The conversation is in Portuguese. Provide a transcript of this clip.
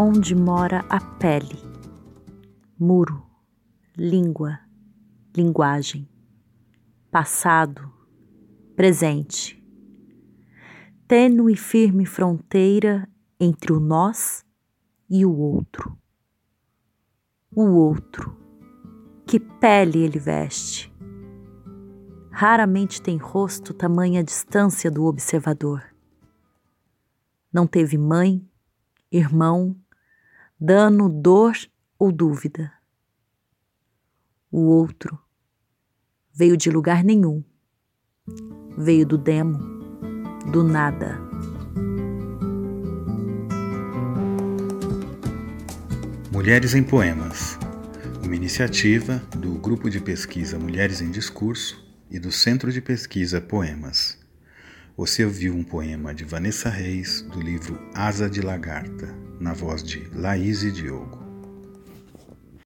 onde mora a pele, muro, língua, linguagem, passado, presente, tênue e firme fronteira entre o nós e o outro. O outro, que pele ele veste. Raramente tem rosto tamanha distância do observador. Não teve mãe, irmão, dano, dor ou dúvida. O outro veio de lugar nenhum, veio do demo, do nada. Mulheres em Poemas, uma iniciativa do Grupo de Pesquisa Mulheres em Discurso e do Centro de Pesquisa Poemas. Você ouviu um poema de Vanessa Reis do livro Asa de Lagarta, na voz de Laís e Diogo.